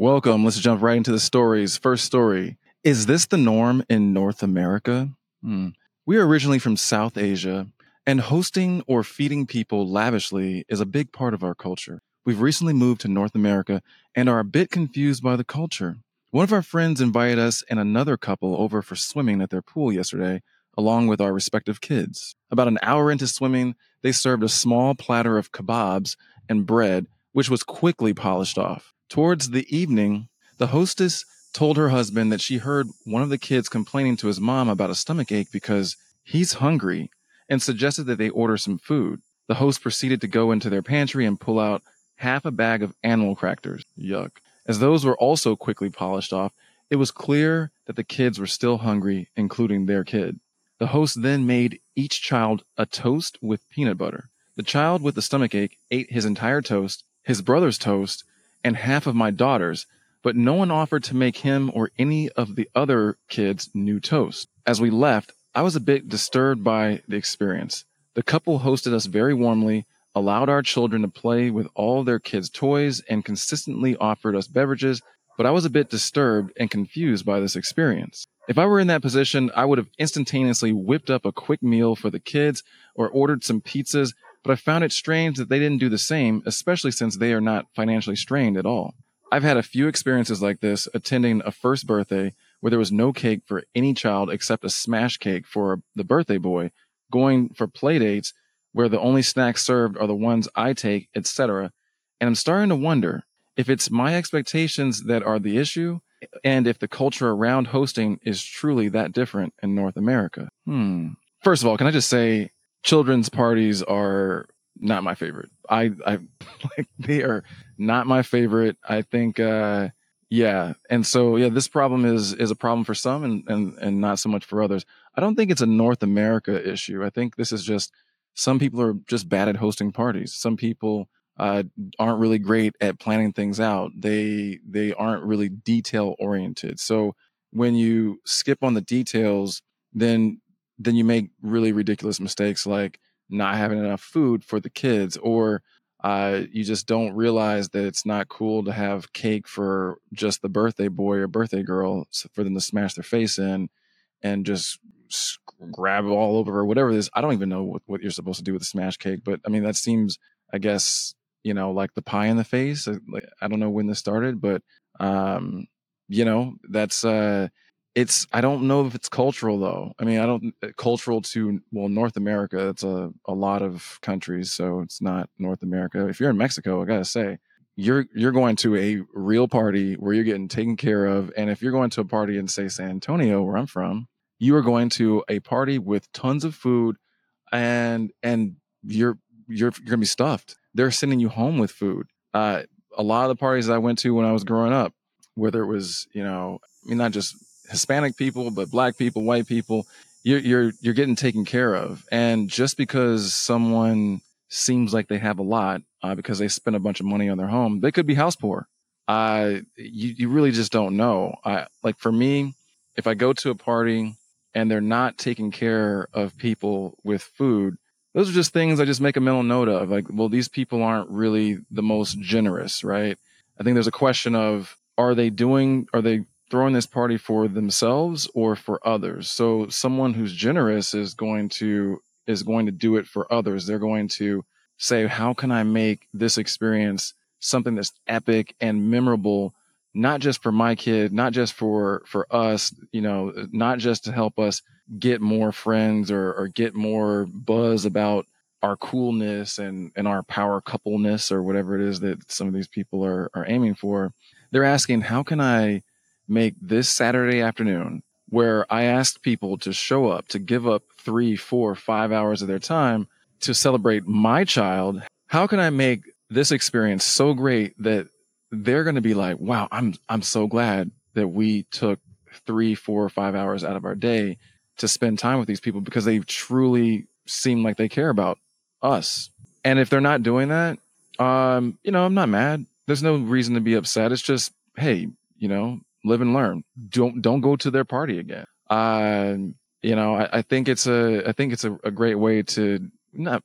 Welcome. Let's jump right into the stories. First story Is this the norm in North America? Hmm. We are originally from South Asia, and hosting or feeding people lavishly is a big part of our culture. We've recently moved to North America and are a bit confused by the culture. One of our friends invited us and another couple over for swimming at their pool yesterday, along with our respective kids. About an hour into swimming, they served a small platter of kebabs and bread, which was quickly polished off. Towards the evening, the hostess told her husband that she heard one of the kids complaining to his mom about a stomach ache because he's hungry and suggested that they order some food. The host proceeded to go into their pantry and pull out half a bag of animal crackers. Yuck. As those were also quickly polished off, it was clear that the kids were still hungry, including their kid. The host then made each child a toast with peanut butter. The child with the stomach ache ate his entire toast, his brother's toast, and half of my daughter's, but no one offered to make him or any of the other kids new toast. As we left, I was a bit disturbed by the experience. The couple hosted us very warmly, allowed our children to play with all their kids' toys, and consistently offered us beverages, but I was a bit disturbed and confused by this experience. If I were in that position, I would have instantaneously whipped up a quick meal for the kids or ordered some pizzas, but I found it strange that they didn't do the same, especially since they are not financially strained at all. I've had a few experiences like this attending a first birthday where there was no cake for any child except a smash cake for the birthday boy, going for play dates where the only snacks served are the ones I take, etc. And I'm starting to wonder if it's my expectations that are the issue and if the culture around hosting is truly that different in North America. Hmm. First of all, can I just say children's parties are not my favorite. I I like they are not my favorite. I think uh yeah. And so yeah, this problem is is a problem for some and and and not so much for others. I don't think it's a North America issue. I think this is just some people are just bad at hosting parties. Some people uh, aren't really great at planning things out. They they aren't really detail oriented. So when you skip on the details, then then you make really ridiculous mistakes like not having enough food for the kids or uh, you just don't realize that it's not cool to have cake for just the birthday boy or birthday girl for them to smash their face in and just grab it all over or whatever it is. I don't even know what, what you're supposed to do with a smash cake, but I mean, that seems, I guess, you know, like the pie in the face. Uh, I don't know when this started, but, um, you know, that's, uh, it's I don't know if it's cultural though. I mean, I don't uh, cultural to well North America. It's a a lot of countries, so it's not North America. If you're in Mexico, I gotta say you're you're going to a real party where you're getting taken care of, and if you're going to a party in say San Antonio, where I'm from, you are going to a party with tons of food, and and you're you're you're gonna be stuffed. They're sending you home with food. Uh, a lot of the parties I went to when I was growing up, whether it was you know, I mean, not just Hispanic people, but black people, white people, you're you're you're getting taken care of. And just because someone seems like they have a lot uh, because they spend a bunch of money on their home, they could be house poor. Uh, you you really just don't know. I like for me, if I go to a party and they're not taking care of people with food, those are just things I just make a mental note of. Like, well, these people aren't really the most generous, right? I think there's a question of are they doing are they throwing this party for themselves or for others. So someone who's generous is going to is going to do it for others. They're going to say, "How can I make this experience something that's epic and memorable?" Not just for my kid, not just for for us, you know, not just to help us get more friends or, or get more buzz about our coolness and, and our power coupleness or whatever it is that some of these people are, are aiming for. They're asking, how can I make this Saturday afternoon where I asked people to show up, to give up three, four, five hours of their time to celebrate my child. How can I make this experience so great that they're going to be like, wow, I'm, I'm so glad that we took three, four, five hours out of our day to spend time with these people because they truly seem like they care about us. And if they're not doing that, um, you know, I'm not mad. There's no reason to be upset. It's just, hey, you know, live and learn. Don't don't go to their party again. Uh, you know, I, I, think it's a I think it's a, a great way to not.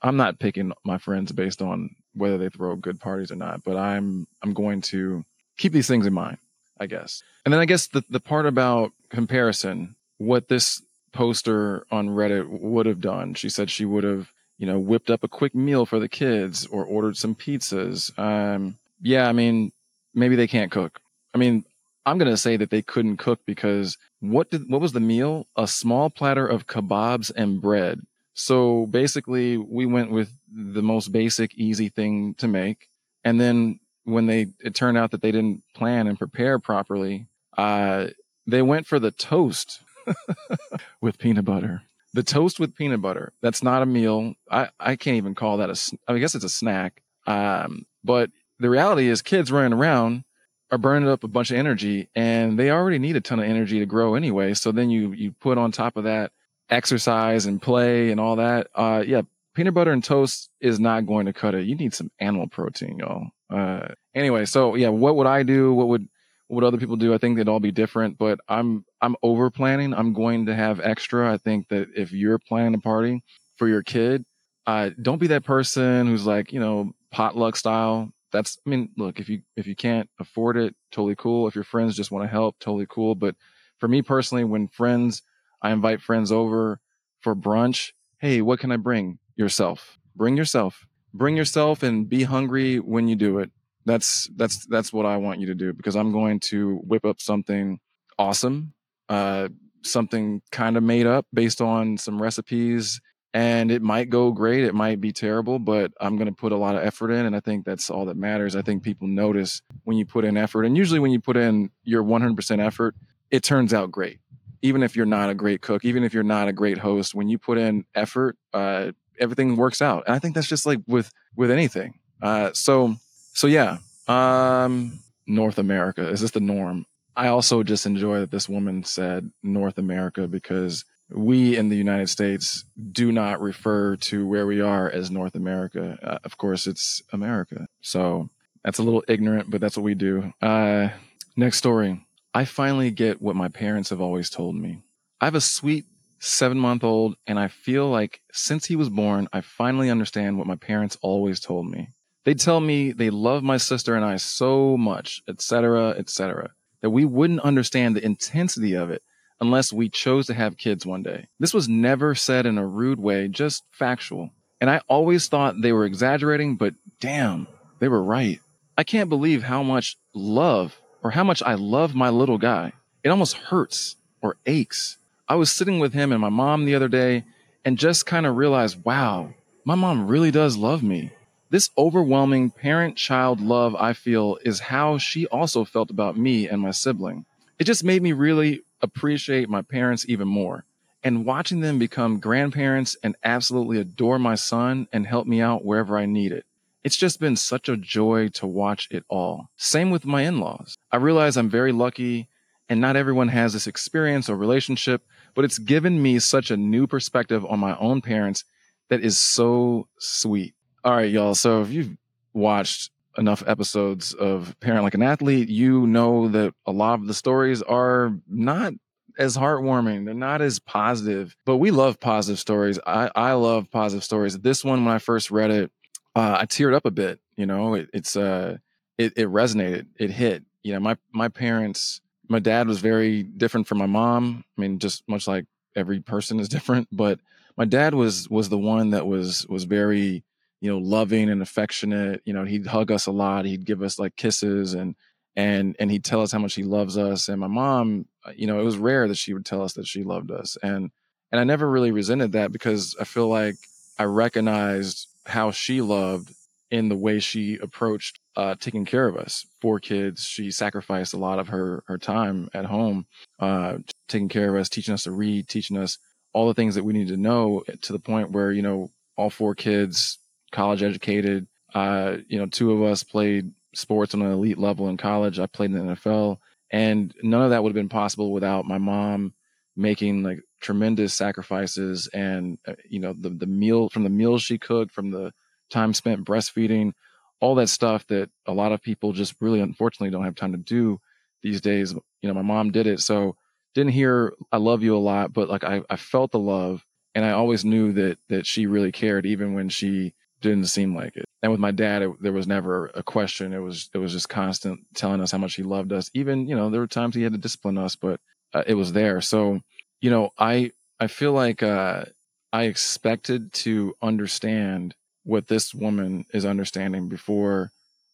I'm not picking my friends based on whether they throw good parties or not, but I'm I'm going to keep these things in mind, I guess. And then I guess the, the part about comparison, what this poster on Reddit would have done, she said she would have, you know, whipped up a quick meal for the kids or ordered some pizzas. Um, yeah, I mean, maybe they can't cook. I mean, I'm going to say that they couldn't cook because what did what was the meal? A small platter of kebabs and bread. So basically, we went with the most basic, easy thing to make, and then when they it turned out that they didn't plan and prepare properly, uh, they went for the toast with peanut butter. The toast with peanut butter. That's not a meal. I, I can't even call that a. I guess it's a snack. Um, but the reality is, kids running around are burning up a bunch of energy and they already need a ton of energy to grow anyway. So then you, you put on top of that exercise and play and all that. Uh, yeah, peanut butter and toast is not going to cut it. You need some animal protein, y'all. Uh, anyway, so yeah, what would I do? What would, what other people do? I think they'd all be different, but I'm, I'm over planning. I'm going to have extra. I think that if you're planning a party for your kid, uh, don't be that person who's like, you know, potluck style that's i mean look if you if you can't afford it totally cool. If your friends just want to help totally cool. But for me personally when friends i invite friends over for brunch hey what can i bring? Yourself. Bring yourself. Bring yourself and be hungry when you do it. That's that's that's what i want you to do because i'm going to whip up something awesome uh something kind of made up based on some recipes and it might go great it might be terrible but i'm going to put a lot of effort in and i think that's all that matters. I think people notice when you put in effort and usually when you put in your 100% effort it turns out great. Even if you're not a great cook even if you're not a great host when you put in effort uh, everything works out. And i think that's just like with with anything. Uh, so so yeah um north america is this the norm? I also just enjoy that this woman said north america because we in the United States do not refer to where we are as North America. Uh, of course, it's America. So that's a little ignorant, but that's what we do. Uh, next story. I finally get what my parents have always told me. I have a sweet seven month old, and I feel like since he was born, I finally understand what my parents always told me. They tell me they love my sister and I so much, etc., etc., that we wouldn't understand the intensity of it unless we chose to have kids one day. This was never said in a rude way, just factual. And I always thought they were exaggerating, but damn, they were right. I can't believe how much love or how much I love my little guy. It almost hurts or aches. I was sitting with him and my mom the other day and just kind of realized, wow, my mom really does love me. This overwhelming parent child love I feel is how she also felt about me and my sibling. It just made me really appreciate my parents even more. And watching them become grandparents and absolutely adore my son and help me out wherever I need it. It's just been such a joy to watch it all. Same with my in laws. I realize I'm very lucky and not everyone has this experience or relationship, but it's given me such a new perspective on my own parents that is so sweet. All right, y'all. So if you've watched enough episodes of Parent Like an Athlete, you know that a lot of the stories are not as heartwarming. They're not as positive, but we love positive stories. I, I love positive stories. This one, when I first read it, uh, I teared up a bit. You know, it, it's uh, it, it resonated. It hit. You know, my my parents. My dad was very different from my mom. I mean, just much like every person is different, but my dad was was the one that was was very you know, loving and affectionate. You know, he'd hug us a lot. He'd give us like kisses and and and he'd tell us how much he loves us. And my mom, uh, you know, it was rare that she would tell us that she loved us. And and I never really resented that because I feel like I recognized how she loved in the way she approached uh, taking care of us. Four kids, she sacrificed a lot of her her time at home, uh, taking care of us, teaching us to read, teaching us all the things that we need to know to the point where you know all four kids college educated. Uh, you know, two of us played sports on an elite level in college. I played in the NFL, and none of that would have been possible without my mom making like tremendous sacrifices and uh, you know the the meal from the meals she cooked, from the time spent breastfeeding, all that stuff that a lot of people just really unfortunately don't have time to do these days. You know, my mom did it, so didn't hear "I love you" a lot, but like I, I felt the love, and I always knew that that she really cared, even when she didn't seem like it. and with my dad, it, there was never a question. It was it was just constant telling us how much he loved us. Even you know there were times he had to discipline us, but uh, it was there. So you know I I feel like uh, I expected to understand what this woman is understanding before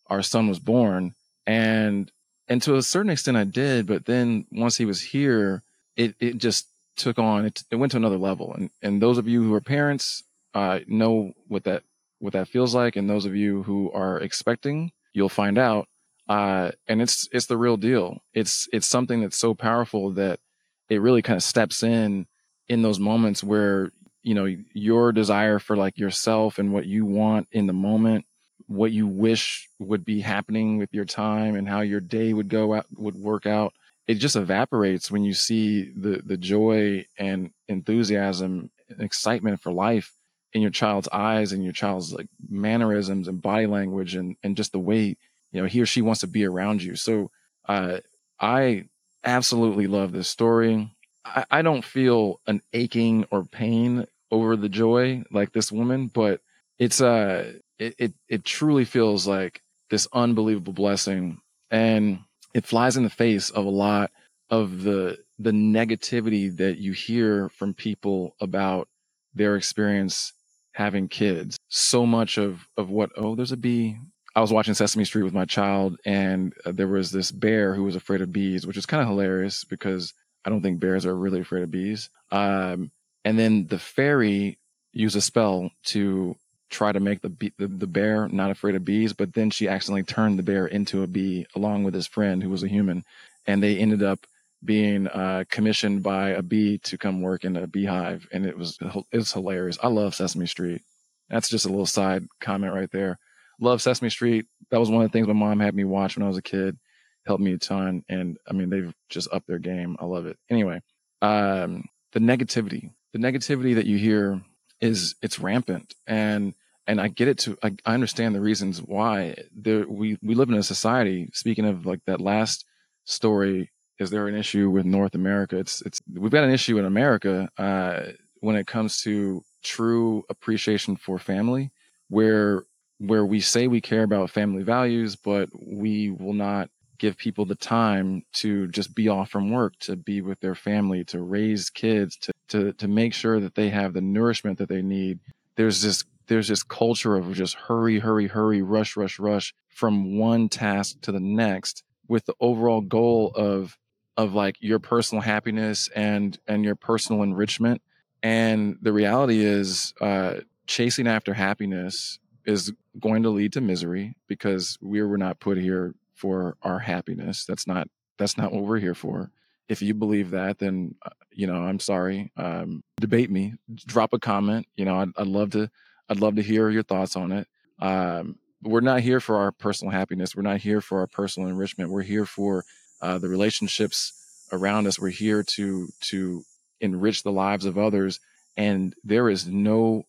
our son was born, and and to a certain extent I did. But then once he was here, it it just took on it. It went to another level. And and those of you who are parents uh, know what that what that feels like, and those of you who are expecting, you'll find out. Uh, and it's it's the real deal. It's it's something that's so powerful that it really kind of steps in in those moments where you know your desire for like yourself and what you want in the moment what you wish would be happening with your time and how your day would go out would work out it just evaporates when you see the the joy and enthusiasm and excitement for life in your child's eyes and your child's like mannerisms and body language and and just the way you know he or she wants to be around you. So uh, i absolutely love this story. I, I don't feel an aching or pain over the joy like this woman but it's uh it, it it truly feels like this unbelievable blessing. And it flies in the face of a lot of the the negativity that you hear from people about their experience having kids. So much of of what oh there's a bee. I was watching Sesame Street with my child, and uh, there was this bear who was afraid of bees, which is kind of hilarious because I don't think bears are really afraid of bees. Um, and then the fairy used a spell to try to make the, bee, the the bear not afraid of bees, but then she accidentally turned the bear into a bee along with his friend who was a human, and they ended up being uh, commissioned by a bee to come work in a beehive, and it was it was hilarious. I love Sesame Street. That's just a little side comment right there. Love Sesame Street. That was one of the things my mom had me watch when I was a kid. Helped me a ton, and I mean they've just upped their game. I love it. Anyway, um, the negativity, the negativity that you hear is it's rampant, and and I get it to I, I understand the reasons why. There we we live in a society. Speaking of like that last story is there an issue with North America? It's it's we've got an issue in America uh, when it comes to true appreciation for family, where where we say we care about family values, but we will not give people the time to just be off from work, to be with their family, to raise kids, to to to make sure that they have the nourishment that they need. There's this there's this culture of just hurry, hurry, hurry, rush, rush, rush from one task to the next with the overall goal of of like your personal happiness and and your personal enrichment. And the reality is uh chasing after happiness is going to lead to misery because we were not put here for our happiness. That's not that's not what we're here for. If you believe that then uh, you know i'm sorry. Um debate me. Drop a comment. You know I'd, I'd love to i'd love to hear your thoughts on it. Um we're not here for our personal happiness. We're not here for our personal enrichment. We're here for uh, the relationships around us. We're here to to enrich the lives of others, and there is no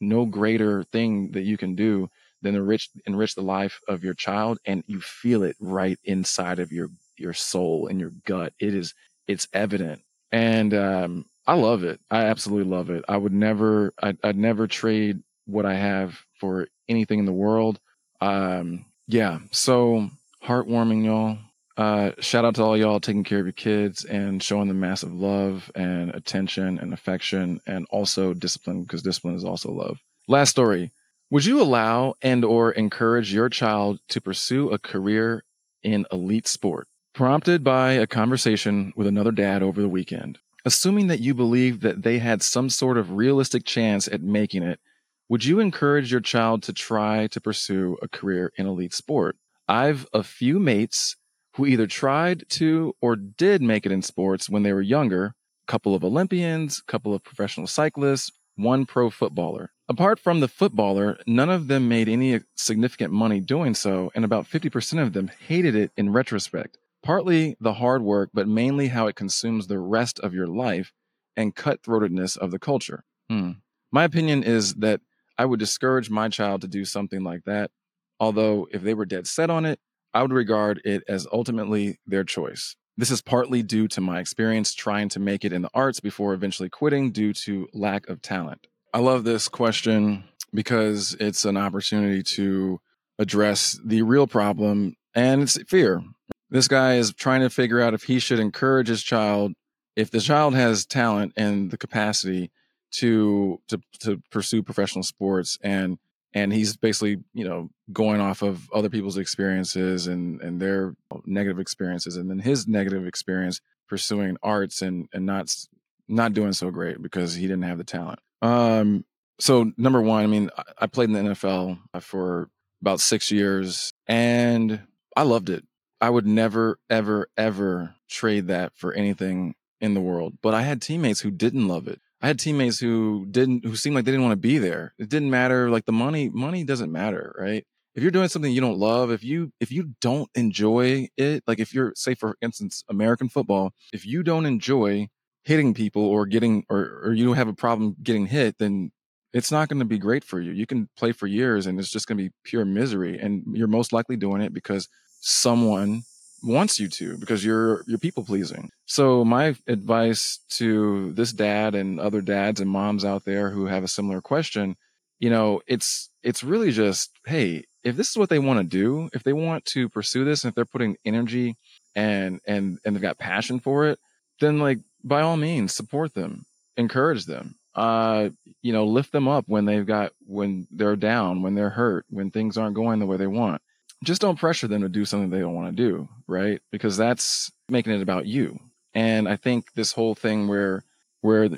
no greater thing that you can do than enrich enrich the life of your child, and you feel it right inside of your your soul and your gut. It is it's evident, and um, I love it. I absolutely love it. I would never I, I'd never trade what I have for anything in the world. Um, yeah, so heartwarming, y'all. Uh, shout out to all y'all taking care of your kids and showing them massive love and attention and affection and also discipline because discipline is also love. Last story. Would you allow and or encourage your child to pursue a career in elite sport? Prompted by a conversation with another dad over the weekend. Assuming that you believe that they had some sort of realistic chance at making it, would you encourage your child to try to pursue a career in elite sport? I've a few mates who either tried to or did make it in sports when they were younger, couple of Olympians, couple of professional cyclists, one pro footballer. Apart from the footballer, none of them made any significant money doing so, and about 50% of them hated it in retrospect. Partly the hard work, but mainly how it consumes the rest of your life and cutthroatedness of the culture. Hmm. My opinion is that I would discourage my child to do something like that. Although, if they were dead set on it, I would regard it as ultimately their choice. This is partly due to my experience trying to make it in the arts before eventually quitting due to lack of talent. I love this question because it's an opportunity to address the real problem and it's fear. This guy is trying to figure out if he should encourage his child if the child has talent and the capacity to to to pursue professional sports and and he's basically you know going off of other people's experiences and and their negative experiences and then his negative experience pursuing arts and and not not doing so great because he didn't have the talent. Um so number one i mean i played in the nfl for about six years and i loved it. I would never ever ever trade that for anything in the world but i had teammates who didn't love it I had teammates who didn't who seemed like they didn't want to be there. It didn't matter like the money money doesn't matter, right? If you're doing something you don't love, if you if you don't enjoy it, like if you're say for instance American football, if you don't enjoy hitting people or getting or or you don't have a problem getting hit, then it's not going to be great for you. You can play for years and it's just going to be pure misery and you're most likely doing it because someone wants you to because you're you're people pleasing. So my advice to this dad and other dads and moms out there who have a similar question, you know, it's it's really just hey, if this is what they want to do, if they want to pursue this and if they're putting energy and and and they've got passion for it, then like by all means support them, encourage them. Uh, you know, lift them up when they've got when they're down, when they're hurt, when things aren't going the way they want just don't pressure them to do something they don't want to do, right? Because that's making it about you. And I think this whole thing where where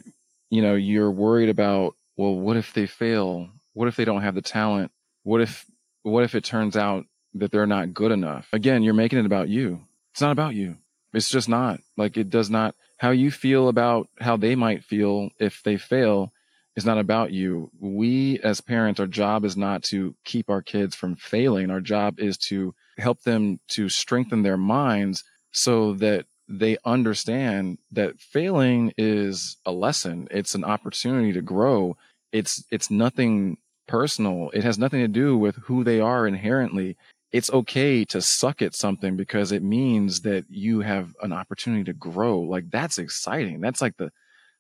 you know you're worried about, well, what if they fail? What if they don't have the talent? What if what if it turns out that they're not good enough? Again, you're making it about you. It's not about you. It's just not. Like it does not how you feel about how they might feel if they fail is not about you. We as parents, our job is not to keep our kids from failing. Our job is to help them to strengthen their minds so that they understand that failing is a lesson. It's an opportunity to grow. It's it's nothing personal. It has nothing to do with who they are inherently. It's okay to suck at something because it means that you have an opportunity to grow. Like that's exciting. That's like the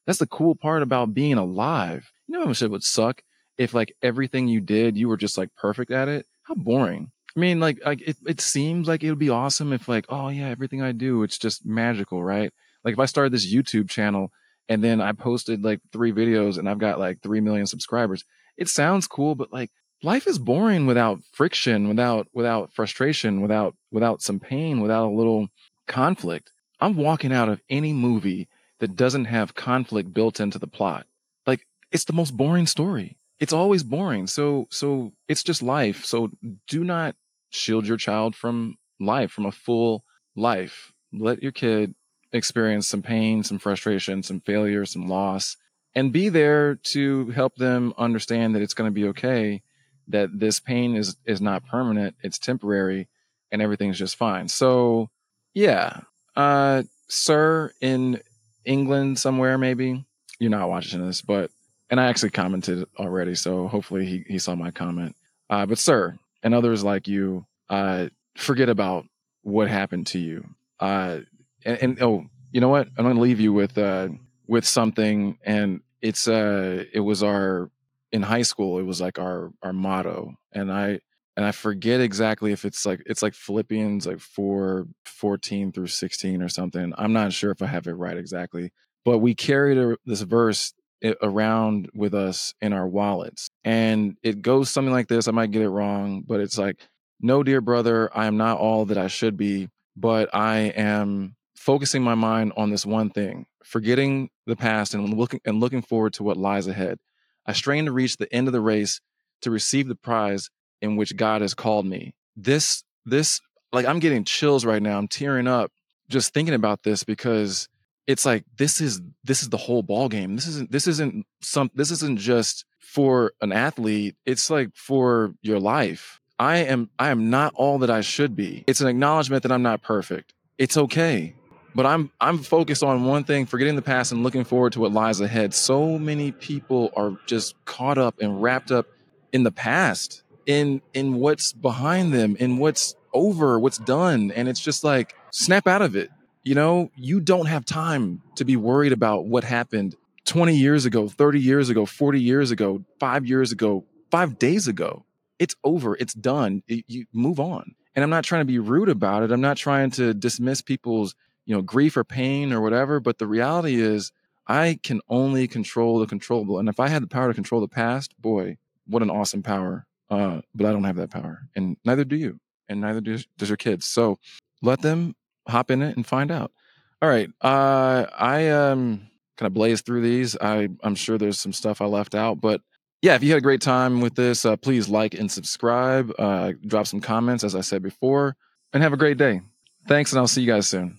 that's the cool part about being alive. You know how much it would suck if like everything you did, you were just like perfect at it? How boring. I mean, like, like it, it seems like it would be awesome if like, oh yeah, everything I do, it's just magical, right? Like if I started this YouTube channel and then I posted like three videos and I've got like 3 million subscribers. It sounds cool, but like life is boring without friction, without, without frustration, without, without some pain, without a little conflict. I'm walking out of any movie that doesn't have conflict built into the plot. Like it's the most boring story. It's always boring. So so it's just life. So do not shield your child from life, from a full life. Let your kid experience some pain, some frustration, some failure, some loss, and be there to help them understand that it's going to be okay, that this pain is is not permanent, it's temporary, and everything's just fine. So, yeah, uh, sir, in England somewhere, maybe. You're not watching this, but and I actually commented already, so hopefully he, he saw my comment. Uh, but sir, and others like you, uh, forget about what happened to you. Uh, and, and oh, you know what? I'm to leave you with uh, with something, and it's uh, it was our in high school. It was like our our motto, and I and I forget exactly if it's like it's like Philippians like 4 14 through 16 or something. I'm not sure if I have it right exactly. But we carried a, this verse around with us in our wallets. And it goes something like this. I might get it wrong, but it's like, "No, dear brother, I am not all that I should be, but I am focusing my mind on this one thing, forgetting the past and looking and looking forward to what lies ahead. I strain to reach the end of the race to receive the prize in which God has called me. This, this, like I'm getting chills right now. I'm tearing up just thinking about this because it's like this is this is the whole ball game. This isn't this isn't some this isn't just for an athlete. It's like for your life. I am I am not all that I should be. It's an acknowledgement that I'm not perfect. It's okay. But I'm I'm focused on one thing, forgetting the past and looking forward to what lies ahead. So many people are just caught up and wrapped up in the past in in what's behind them in what's over what's done and it's just like snap out of it you know you don't have time to be worried about what happened 20 years ago 30 years ago 40 years ago 5 years ago five days ago. It's over. It's done. It, you move on. And I'm not trying to be rude about it. I'm not trying to dismiss people's, you know, grief or pain or whatever. But the reality is, I can only control the controllable. And if I had the power to control the past, boy, what an awesome power. Uh, but I don't have that power, and neither do you, and neither does, does your kids. So let them hop in it and find out. All right, uh, I um kind of blaze through these. I I'm sure there's some stuff I left out, but yeah, if you had a great time with this, uh, please like and subscribe. Uh, drop some comments, as I said before, and have a great day. Thanks, and I'll see you guys soon.